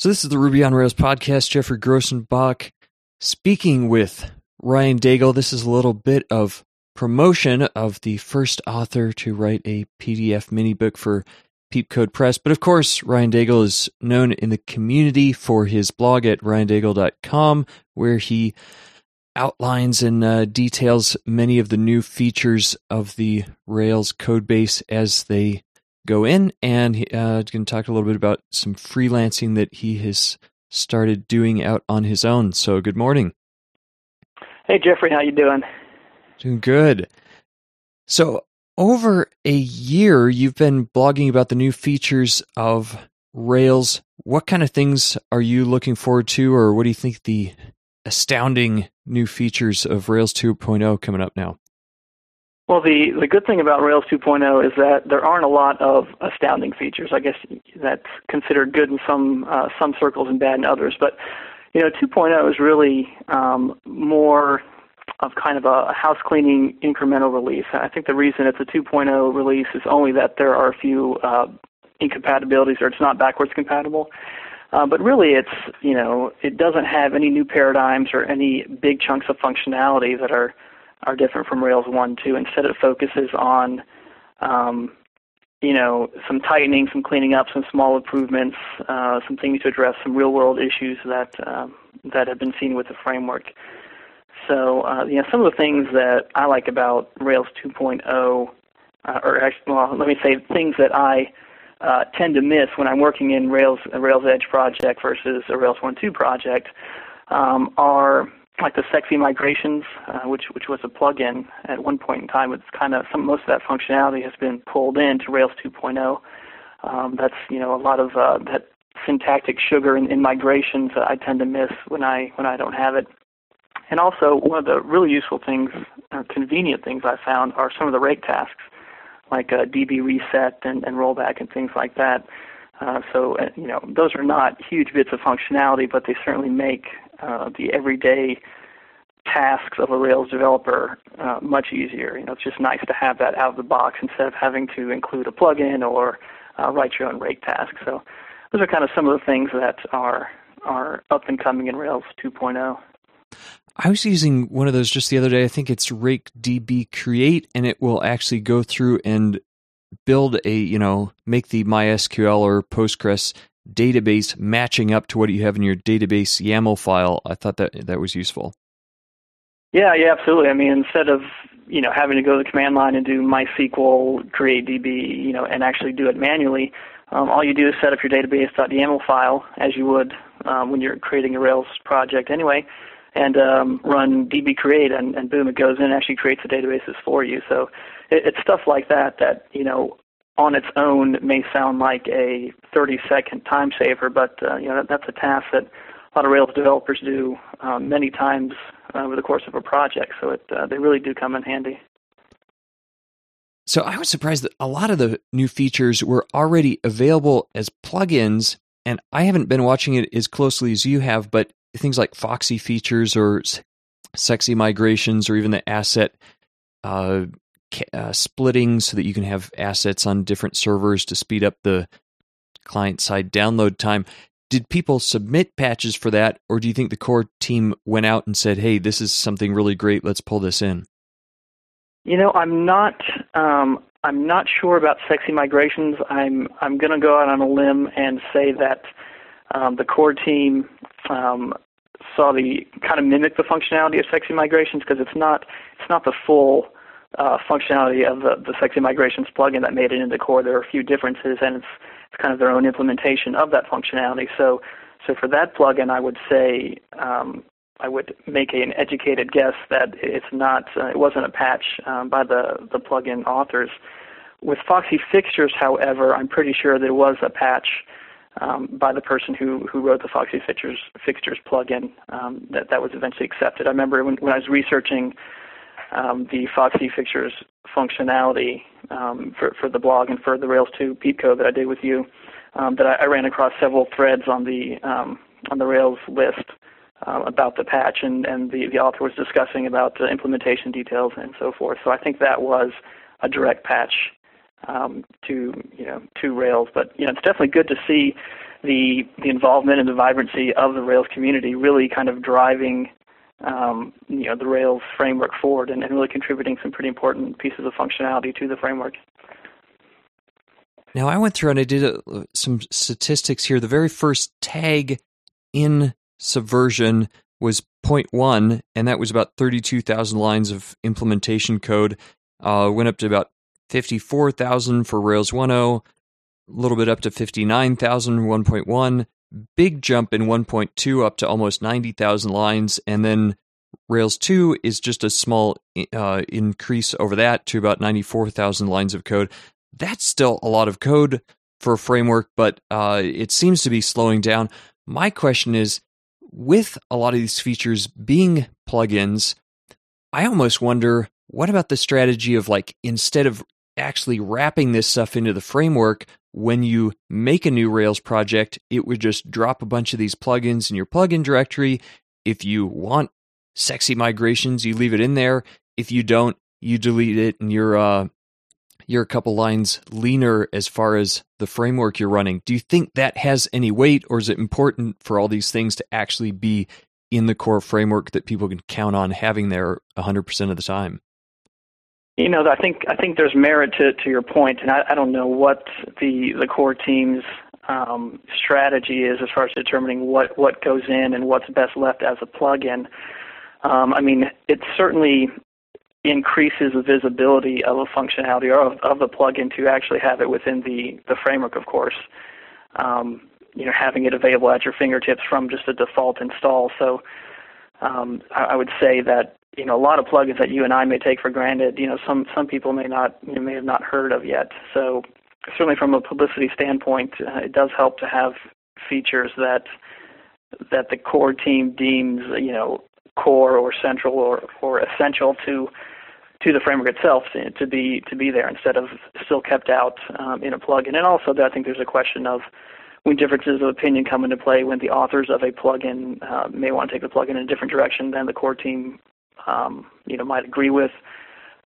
So this is the Ruby on Rails podcast. Geoffrey Grosenbach speaking with Ryan Daigle. This is a little bit of promotion of the first author to write a PDF mini book for Peepcode Press. But of course, Ryan Daigle is known in the community for his blog at ryandaigle.com, where he outlines and uh, details many of the new features of the Rails codebase as they go in and he, uh, going to talk a little bit about some freelancing that he has started doing out on his own. So, good morning. Hey, Geoffrey, how you doing? Doing good. So, over a year, you've been blogging about the new features of Rails. What kind of things are you looking forward to, or what do you think the astounding new features of Rails 2.0 coming up now? Well, the, the good thing about Rails 2.0 is that there aren't a lot of astounding features. I guess that's considered good in some uh, some circles and bad in others. But you know, 2.0 is really um, more of kind of a house cleaning incremental release. I think the reason it's a 2.0 release is only that there are a few uh, incompatibilities or it's not backwards compatible. Uh, but really, it's you know it doesn't have any new paradigms or any big chunks of functionality that are are different from Rails 1 2. Instead, it focuses on, um, you know, some tightening, some cleaning up, some small improvements, uh, some things to address some real-world issues that um, that have been seen with the framework. So, uh, you know, some of the things that I like about Rails 2.0, uh, or actually, well, let me say things that I uh, tend to miss when I'm working in Rails a Rails Edge project versus a Rails 1.2 project, um, are like the sexy migrations, uh, which which was a plugin at one point in time. It's kind of some most of that functionality has been pulled into Rails 2.0. Um, that's you know a lot of uh, that syntactic sugar in, in migrations that I tend to miss when I when I don't have it. And also one of the really useful things, or convenient things I found are some of the rake tasks, like uh, DB reset and, and rollback and things like that. Uh, so uh, you know those are not huge bits of functionality, but they certainly make uh, the everyday tasks of a Rails developer uh, much easier. You know, it's just nice to have that out of the box instead of having to include a plugin or uh, write your own rake task. So those are kind of some of the things that are are up and coming in Rails 2.0. I was using one of those just the other day. I think it's Rake DB Create, and it will actually go through and build a you know make the MySQL or Postgres database matching up to what you have in your database YAML file. I thought that that was useful. Yeah, yeah, absolutely. I mean, instead of you know having to go to the command line and do MySQL create DB, you know, and actually do it manually, um, all you do is set up your database.yaml file as you would um, when you're creating a Rails project anyway, and um, run db create, and, and boom, it goes in and actually creates the databases for you. So it, it's stuff like that that you know on its own may sound like a 30 second time saver, but uh, you know that, that's a task that a lot of Rails developers do um, many times over the course of a project. So it, uh, they really do come in handy. So I was surprised that a lot of the new features were already available as plugins, and I haven't been watching it as closely as you have. But things like Foxy Fixtures or sexy migrations, or even the asset uh, uh, splitting so that you can have assets on different servers to speed up the client side download time. Did people submit patches for that, or do you think the core team went out and said, "Hey, this is something really great. Let's pull this in"? You know, I'm not. Um, I'm not sure about sexy migrations. I'm. I'm going to go out on a limb and say that um, the core team um, saw the kind of mimic the functionality of sexy migrations because it's not. It's not the full uh, functionality of the, the Sexy Migrations plugin that made it into core. There are a few differences, and it's, it's kind of their own implementation of that functionality. So, so for that plugin, I would say um, I would make an educated guess that it's not, uh, it wasn't a patch um, by the the plugin authors. With Foxy Fixtures, however, I'm pretty sure there was a patch um, by the person who, who wrote the Foxy Fixtures, Fixtures plugin um, that, that was eventually accepted. I remember when, when I was researching um, the Foxy Fixtures functionality um, for, for the blog and for the Rails 2 Peepcode that I did with you, um, that I, I, ran across several threads on the um, on the Rails list uh, about the patch, and, and the, the author was discussing about the implementation details and so forth. So I think that was a direct patch um, to you know to Rails. But you know it's definitely good to see the the involvement and the vibrancy of the Rails community really kind of driving um, you know the Rails framework forward and, and really contributing some pretty important pieces of functionality to the framework. Now I went through and I did a, uh, some statistics here. The very first tag in Subversion was 0.1, and that was about 32,000 lines of implementation code. Uh, went up to about 54,000 for Rails 1.0, a little bit up to 59,000 1.1, big jump in 1.2 up to almost 90,000 lines, and then Rails 2 is just a small uh, increase over that to about 94,000 lines of code. That's still a lot of code for a framework, but uh, it seems to be slowing down. My question is with a lot of these features being plugins, I almost wonder what about the strategy of like instead of actually wrapping this stuff into the framework, when you make a new Rails project, it would just drop a bunch of these plugins in your plugin directory. If you want sexy migrations, you leave it in there. If you don't, you delete it and you're uh, you're a couple lines leaner as far as the framework you're running. Do you think that has any weight, or is it important for all these things to actually be in the core framework that people can count on having there 100% of the time? You know, I think I think there's merit to to your point, and I, I don't know what the the core team's um, strategy is as far as determining what what goes in and what's best left as a plugin. Um, I mean, it certainly increases the visibility of a functionality or of, of the plugin to actually have it within the the framework, of course. Um, you know, having it available at your fingertips from just a default install. So um, I, I would say that you know a lot of plugins that you and I may take for granted. You know, some some people may not you may have not heard of yet. So certainly from a publicity standpoint, uh, it does help to have features that that the core team deems you know core or central or or essential to to the framework itself to be to be there instead of still kept out um, in a plugin. And also, I think there's a question of when differences of opinion come into play when the authors of a plugin uh, may want to take the plugin in a different direction than the core team um, you know might agree with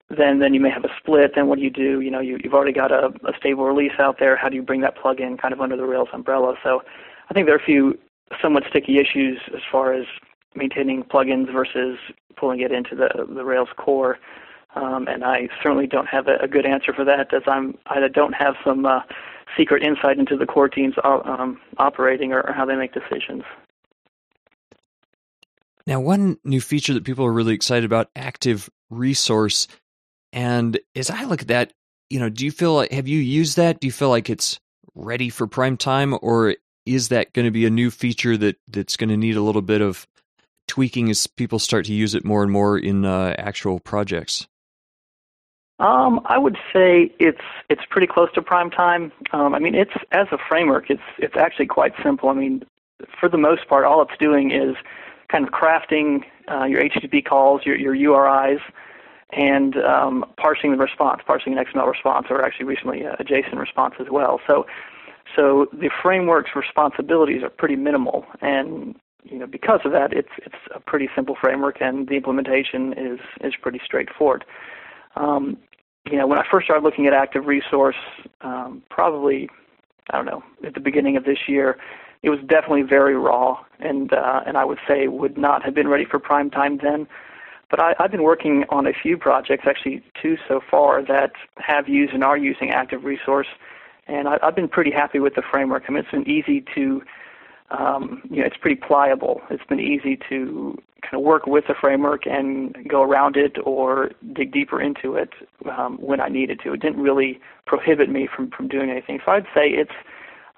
then then you may have a split. Then what do you do? You know you, you've already got a, a stable release out there. How do you bring that plugin kind of under the rails umbrella? So i think there are a few somewhat sticky issues as far as maintaining plugins versus pulling it into the the rails core. Um, and I certainly don't have a, a, good answer for that, as I'm I don't have some uh, secret insight into the core teams uh, um, operating or, or how they make decisions. Now, one new feature that people are really excited about, Active Resource, and as I look at that, you know, do you feel like have you used that? Do you feel like it's ready for prime time, or is that going to be a new feature that that's going to need a little bit of tweaking as people start to use it more and more in uh, actual projects? Um, I would say it's it's pretty close to prime time. Um, I mean, it's as a framework, it's it's actually quite simple. I mean, for the most part, all it's doing is kind of crafting uh, your HTTP calls, your your URIs, and um, parsing the response, parsing an XML response, or actually recently a JSON response as well. So, so the framework's responsibilities are pretty minimal, and you know because of that, it's it's a pretty simple framework, and the implementation is is pretty straightforward. Um, you know, when I first started looking at active resource, um, probably I don't know at the beginning of this year, it was definitely very raw, and uh, and I would say would not have been ready for prime time then. But I, I've been working on a few projects, actually two so far, that have used and are using active resource, and I, I've been pretty happy with the framework. I mean, it's been easy to um, you know, it's pretty pliable. It's been easy to kind of work with the framework and go around it or dig deeper into it um, when I needed to. It didn't really prohibit me from, from doing anything. So I'd say it's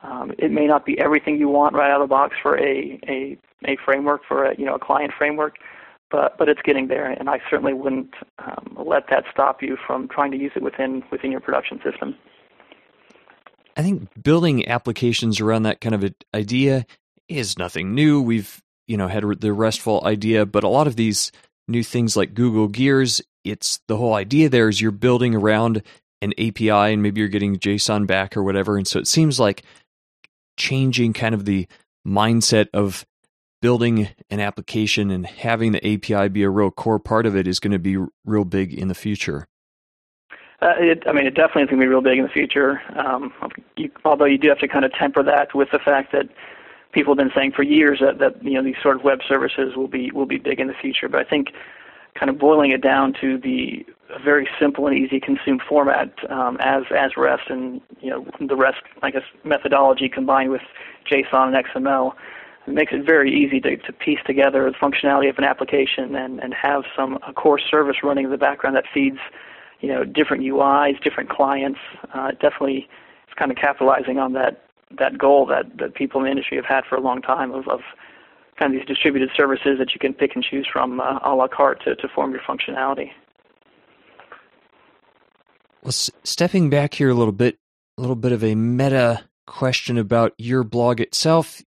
um, it may not be everything you want right out of the box for a, a, a framework for a you know a client framework, but but it's getting there, and I certainly wouldn't um, let that stop you from trying to use it within within your production system. I think building applications around that kind of idea is nothing new. We've, you know, had the RESTful idea, but a lot of these new things like Google Gears, it's the whole idea there is you're building around an API and maybe you're getting JSON back or whatever. And so it seems like changing kind of the mindset of building an application and having the API be a real core part of it is going to be real big in the future. Uh, it, I mean, it definitely is going to be real big in the future. Um, you, although you do have to kind of temper that with the fact that people have been saying for years that, that you know these sort of web services will be will be big in the future. But I think kind of boiling it down to the very simple and easy consume format um, as as REST and you know the REST I guess methodology combined with JSON and XML it makes it very easy to, to piece together the functionality of an application and, and have some a core service running in the background that feeds you know different UIs, different clients. Uh, definitely, it's kind of capitalizing on that that goal that, that people in the industry have had for a long time of, of kind of these distributed services that you can pick and choose from uh, a la carte to, to form your functionality. Well, s- stepping back here a little bit, a little bit of a meta question about your blog itself.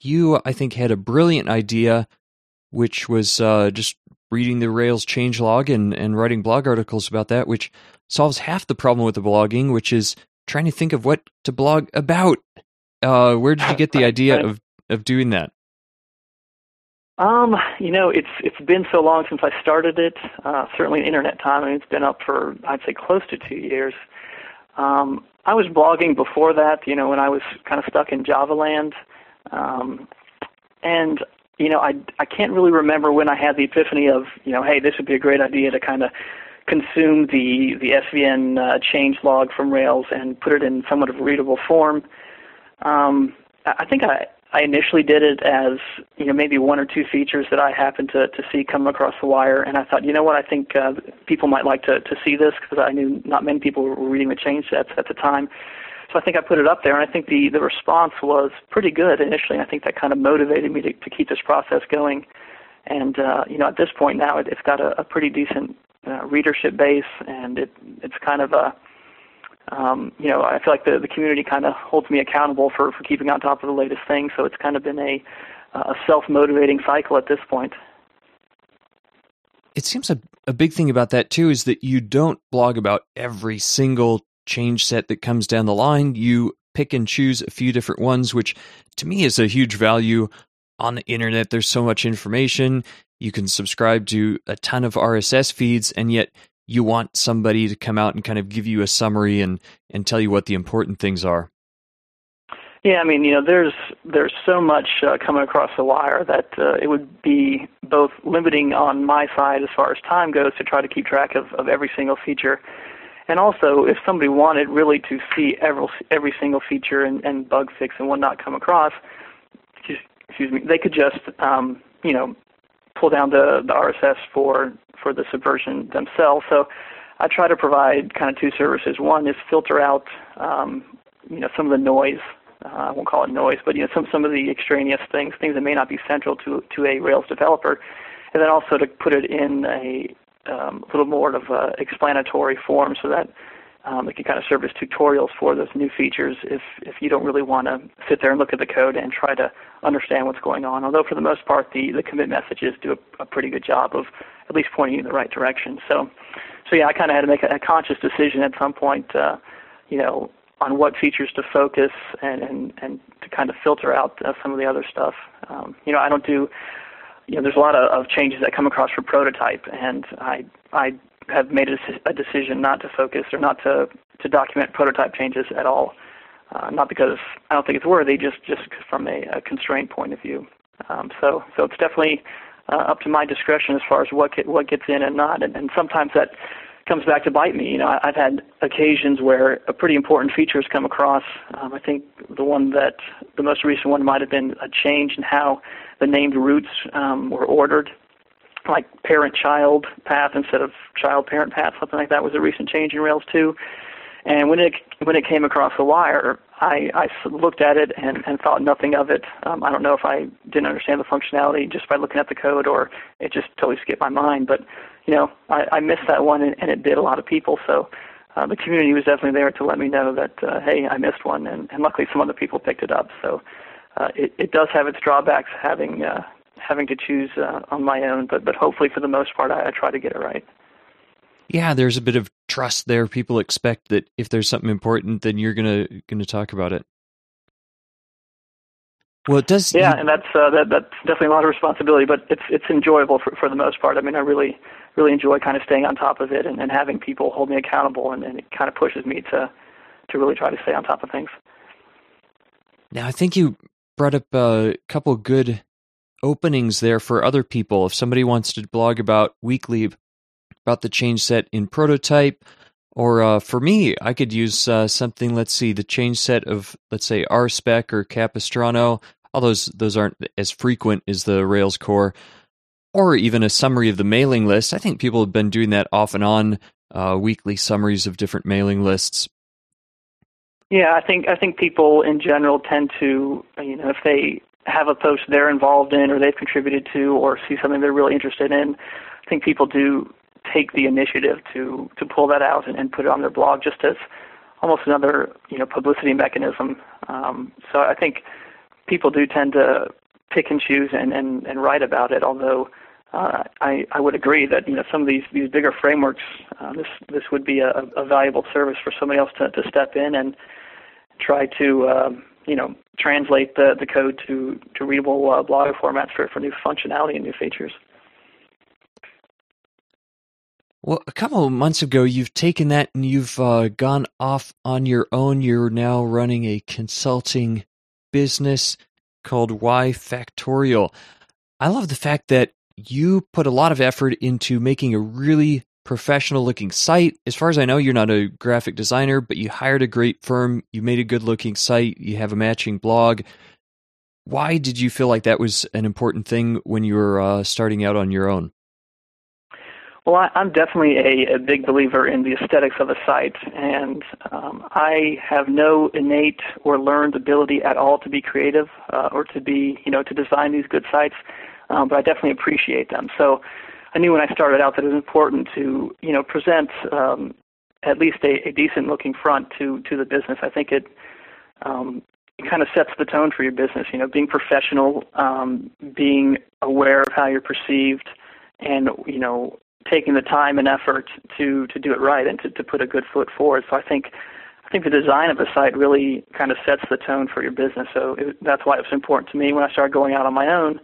You, I think, had a brilliant idea, which was uh, just reading the Rails changelog and, and writing blog articles about that, which solves half the problem with the blogging, which is trying to think of what to blog about. Uh, where did you get the idea of, of doing that? Um, you know, it's it's been so long since I started it. Uh, certainly, internet time. I mean, it's been up for I'd say close to two years. Um, I was blogging before that. You know, when I was kind of stuck in Java land, um, and you know, I I can't really remember when I had the epiphany of you know, hey, this would be a great idea to kind of consume the the SVN uh, change log from Rails and put it in somewhat of a readable form. Um, I think I I initially did it as you know maybe one or two features that I happened to to see come across the wire, and I thought, you know what, I think uh, people might like to to see this because I knew not many people were reading the change sets at the time. So I think I put it up there, and I think the the response was pretty good initially. And I think that kind of motivated me to to keep this process going. And uh, you know, at this point now, it, it's got a, a pretty decent uh, readership base, and it it's kind of a um, you know, I feel like the, the community kind of holds me accountable for, for keeping on top of the latest thing. So it's kind of been a, a self-motivating cycle at this point. It seems a, a big thing about that too is that you don't blog about every single change set that comes down the line. You pick and choose a few different ones, which to me is a huge value on the internet. There's so much information. You can subscribe to a ton of RSS feeds, and yet you want somebody to come out and kind of give you a summary and and tell you what the important things are. Yeah, I mean, you know, there's there's so much uh, coming across the wire that uh, it would be both limiting on my side as far as time goes to try to keep track of, of every single feature, and also if somebody wanted really to see every every single feature and, and bug fix and whatnot come across, excuse, excuse me, they could just um, you know pull down the, the RSS for for the subversion themselves. So I try to provide kind of two services. One is filter out um, you know some of the noise. Uh, I won't call it noise, but you know some some of the extraneous things, things that may not be central to to a Rails developer, and then also to put it in a um, little more of a explanatory form so that um, it can kind of serve as tutorials for those new features if, if you don't really want to sit there and look at the code and try to understand what's going on. Although for the most part, the, the commit messages do a, a pretty good job of at least pointing you in the right direction. So, so yeah, I kind of had to make a, a conscious decision at some point, uh, you know, on what features to focus and, and, and to kind of filter out uh, some of the other stuff. Um, you know, I don't do, you know, there's a lot of, of changes that come across for prototype, and I I have made a, a decision not to focus or not to to document prototype changes at all. Uh, not because I don't think it's worthy, just just from a, a constraint point of view. Um, so so it's definitely uh, up to my discretion as far as what get, what gets in and not, and, and sometimes that comes back to bite me. You know, I've had occasions where a pretty important feature has come across. Um, I think the one that the most recent one might have been a change in how the named routes um, were ordered like parent-child path instead of child-parent path, something like that was a recent change in Rails 2. And when it when it came across the wire, I, I looked at it and, and thought nothing of it. Um, I don't know if I didn't understand the functionality just by looking at the code, or it just totally skipped my mind. But you know, I, I missed that one, and, and it did a lot of people. So uh, the community was definitely there to let me know that uh, hey, I missed one, and, and luckily some other people picked it up. So uh, it, it does have its drawbacks having uh, having to choose uh, on my own, but but hopefully for the most part, I, I try to get it right. Yeah, there's a bit of trust there. People expect that if there's something important, then you're gonna gonna talk about it. Well, it does. Yeah, and that's uh, that, that's definitely a lot of responsibility, but it's it's enjoyable for for the most part. I mean, I really really enjoy kind of staying on top of it and, and having people hold me accountable, and, and it kind of pushes me to to really try to stay on top of things. Now, I think you brought up a couple good openings there for other people. If somebody wants to blog about weekly about the change set in prototype, or uh, for me, I could use uh, something. Let's see, the change set of let's say RSpec or Capistrano. All those those aren't as frequent as the Rails core, or even a summary of the mailing list. I think people have been doing that off and on, uh, weekly summaries of different mailing lists. Yeah, I think I think people in general tend to, you know, if they have a post they're involved in or they've contributed to or see something they're really interested in, I think people do take the initiative to to pull that out and, and put it on their blog just as almost another you know publicity mechanism. Um, so I think people do tend to pick and choose and, and, and write about it. Although uh, I I would agree that you know some of these these bigger frameworks uh, this this would be a, a valuable service for somebody else to to step in and try to um, you know translate the the code to to readable uh, blog formats for for new functionality and new features. Well, a couple of months ago, you've taken that and you've uh, gone off on your own. You're now running a consulting business called Y Factorial. I love the fact that you put a lot of effort into making a really professional looking site. As far as I know, you're not a graphic designer, but you hired a great firm. You made a good looking site. You have a matching blog. Why did you feel like that was an important thing when you were uh, starting out on your own? Well, I, I'm definitely a, a big believer in the aesthetics of a site, and um, I have no innate or learned ability at all to be creative uh, or to be, you know, to design these good sites. Um, but I definitely appreciate them. So I knew when I started out that it was important to, you know, present um, at least a, a decent looking front to to the business. I think it um, it kind of sets the tone for your business. You know, being professional, um, being aware of how you're perceived, and you know, taking the time and effort to to do it right and to, to put a good foot forward. So I think I think the design of the site really kind of sets the tone for your business. So it, that's why it was important to me when I started going out on my own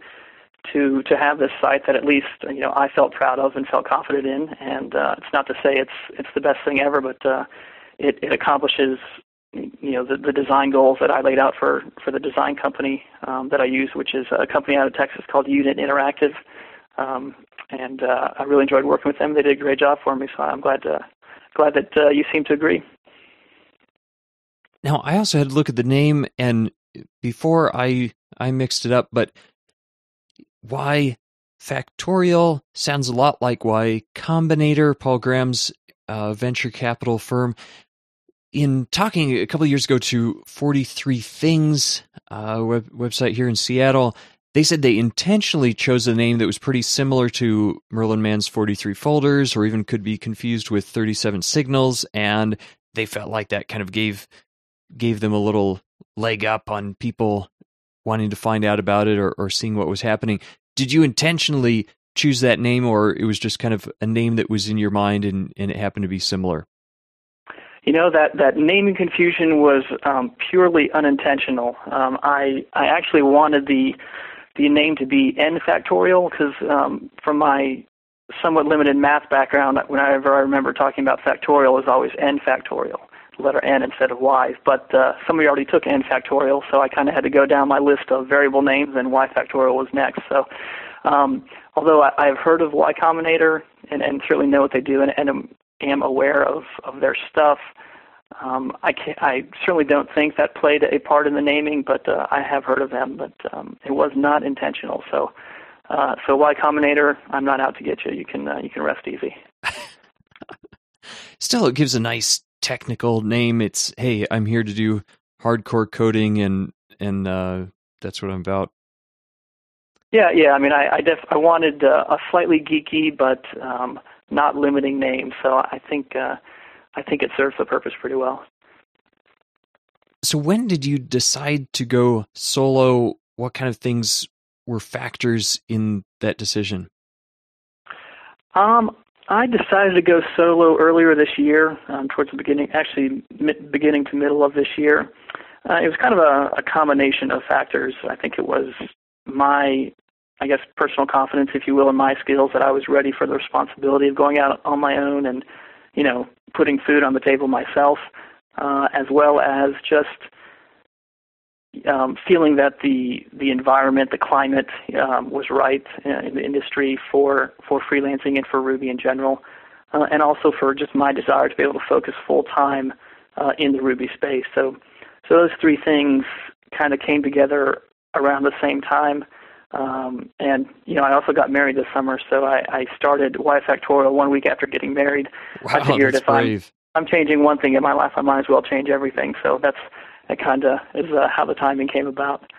to to have this site that at least you know I felt proud of and felt confident in. And uh, it's not to say it's it's the best thing ever, but uh, it it accomplishes you know the, the design goals that I laid out for for the design company um, that I use, which is a company out of Texas called Unit Interactive. Um, and uh, I really enjoyed working with them. They did a great job for me, so I'm glad to, glad that uh, you seem to agree. Now, I also had to look at the name, and before I I mixed it up, but Y Factorial sounds a lot like Y Combinator, Paul Graham's uh, venture capital firm. In talking a couple years ago to 43 Things uh, web, website here in Seattle, they said they intentionally chose a name that was pretty similar to Merlin Mann's 43 folders, or even could be confused with 37 signals, and they felt like that kind of gave gave them a little leg up on people wanting to find out about it or, or seeing what was happening. Did you intentionally choose that name, or it was just kind of a name that was in your mind and, and it happened to be similar? You know that that naming confusion was um, purely unintentional. Um, I I actually wanted the the name to be n factorial because um, from my somewhat limited math background, whenever I remember talking about factorial, was always n factorial, letter n instead of y. But uh, somebody already took n factorial, so I kind of had to go down my list of variable names, and y factorial was next. So, um, although I, I've heard of Y Combinator and, and certainly know what they do, and, and am, aware of of their stuff. Um, I, I certainly don't think that played a part in the naming, but uh, I have heard of them. But um, it was not intentional. So, uh, so Y Combinator, I'm not out to get you. You can uh, you can rest easy. Still, it gives a nice technical name. It's hey, I'm here to do hardcore coding, and and uh, that's what I'm about. Yeah, yeah. I mean, I I, def- I wanted uh, a slightly geeky but um, not limiting name. So I think. Uh, I think it serves the purpose pretty well. So, when did you decide to go solo? What kind of things were factors in that decision? Um, I decided to go solo earlier this year, um, towards the beginning, actually beginning to middle of this year. Uh, it was kind of a, a combination of factors. I think it was my, I guess, personal confidence, if you will, in my skills that I was ready for the responsibility of going out on my own and, you know, putting food on the table myself, uh, as well as just um, feeling that the the environment, the climate um, was right in the industry for for freelancing and for Ruby in general, uh, and also for just my desire to be able to focus full time uh, in the Ruby space. So, so those three things kind of came together around the same time. Um, and you know, I also got married this summer, so I, I started Y Factorial one week after getting married. Wow, I figured if brave. I'm I'm changing one thing in my life, I might as well change everything. So that's that kind of is uh, how the timing came about.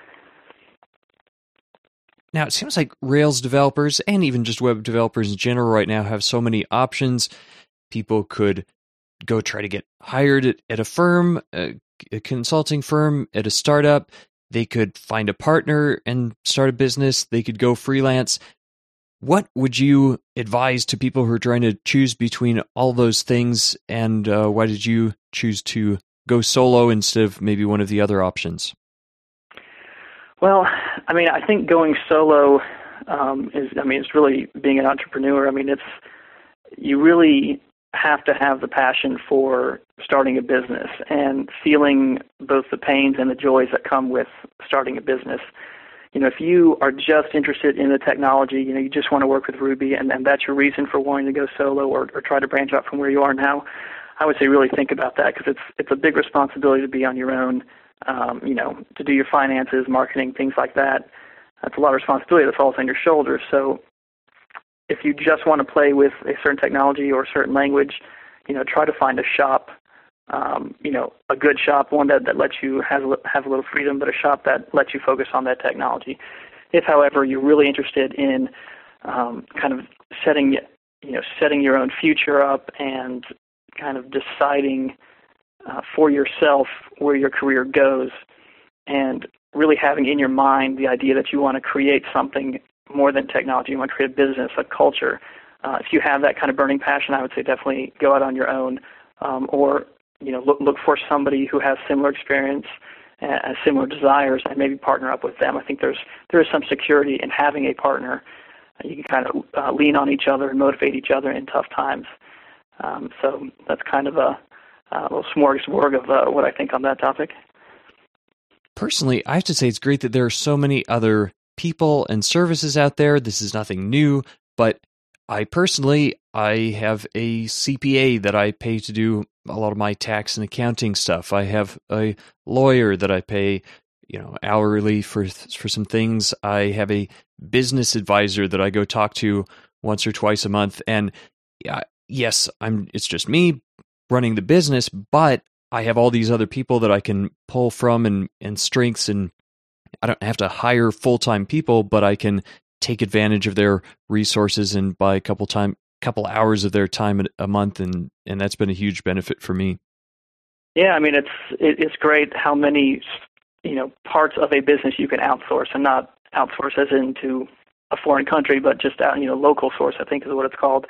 Now, it seems like Rails developers and even just web developers in general right now have so many options. People could go try to get hired at, at a firm, a, a consulting firm, at a startup. They could find a partner and start a business. They could go freelance. What would you advise to people who are trying to choose between all those things? And uh, why did you choose to go solo instead of maybe one of the other options? Well, I mean, I think going solo um, is, I mean, it's really being an entrepreneur. I mean, it's, you really have to have the passion for starting a business and feeling both the pains and the joys that come with starting a business. You know, if you are just interested in the technology, you know, you just want to work with Ruby and, and that's your reason for wanting to go solo or, or try to branch out from where you are now, I would say really think about that because it's it's a big responsibility to be on your own. Um, you know, to do your finances, marketing, things like that. That's a lot of responsibility that falls on your shoulders. So, if you just want to play with a certain technology or a certain language, you know, try to find a shop. Um, you know, a good shop, one that, that lets you have have a little freedom, but a shop that lets you focus on that technology. If, however, you're really interested in um, kind of setting you know setting your own future up and kind of deciding uh, for yourself where your career goes and really having in your mind the idea that you want to create something more than technology. You want to create a business, a culture. Uh, if you have that kind of burning passion, I would say definitely go out on your own, um, or you know look look for somebody who has similar experience and similar desires, and maybe partner up with them. I think there's there is some security in having a partner. You can kind of uh, lean on each other and motivate each other in tough times. Um, so that's kind of a, a little smorgasbord of uh, what I think on that topic. Personally, I have to say it's great that there are so many other people and services out there. This is nothing new, but I personally I have a CPA that I pay to do a lot of my tax and accounting stuff. I have a lawyer that I pay, you know, hourly for for some things. I have a business advisor that I go talk to once or twice a month and yes, I'm it's just me running the business, but I have all these other people that I can pull from and and strengths and I don't have to hire full-time people, but I can take advantage of their resources and buy a couple time couple hours of their time a month and and that's been a huge benefit for me. Yeah, I mean it's it's great how many you know parts of a business you can outsource and not outsource as into a foreign country, but just out you know local source I think is what it's called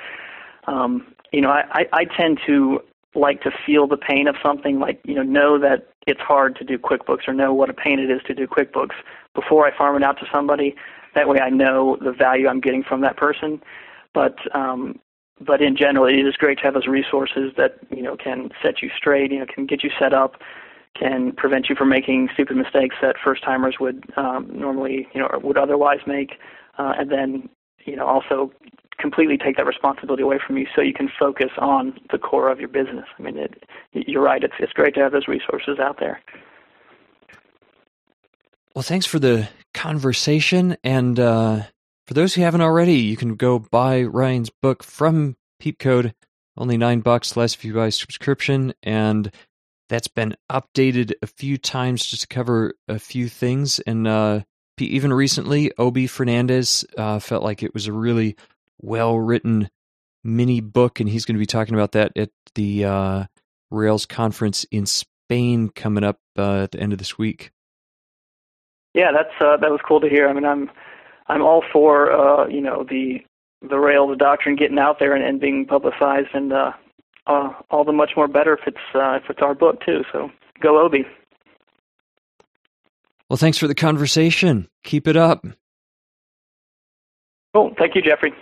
um, you know, I, I tend to like to feel the pain of something, like you know, know that it's hard to do QuickBooks or know what a pain it is to do QuickBooks before I farm it out to somebody. That way, I know the value I'm getting from that person. But um, but in general, it is great to have those resources that you know can set you straight, you know, can get you set up, can prevent you from making stupid mistakes that first timers would um, normally, you know, would otherwise make, uh, and then you know also completely take that responsibility away from you so you can focus on the core of your business. I mean, it, you're right. It's, it's great to have those resources out there. Well, thanks for the conversation. And uh, for those who haven't already, you can go buy Ryan's book from Peepcode. Only nine bucks less if you buy a subscription. And that's been updated a few times just to cover a few things. And uh, even recently, Obie Fernandez uh, felt like it was a really well written mini book, and he's going to be talking about that at the uh, Rails conference in Spain coming up uh, at the end of this week. Yeah, that's uh, that was cool to hear. I mean, I'm I'm all for uh, you know the the Rails doctrine getting out there and, and being publicized, and uh, uh, all the much more better if it's uh, if it's our book too. So go Obie. Well, thanks for the conversation. Keep it up. Cool. Thank you, Geoffrey.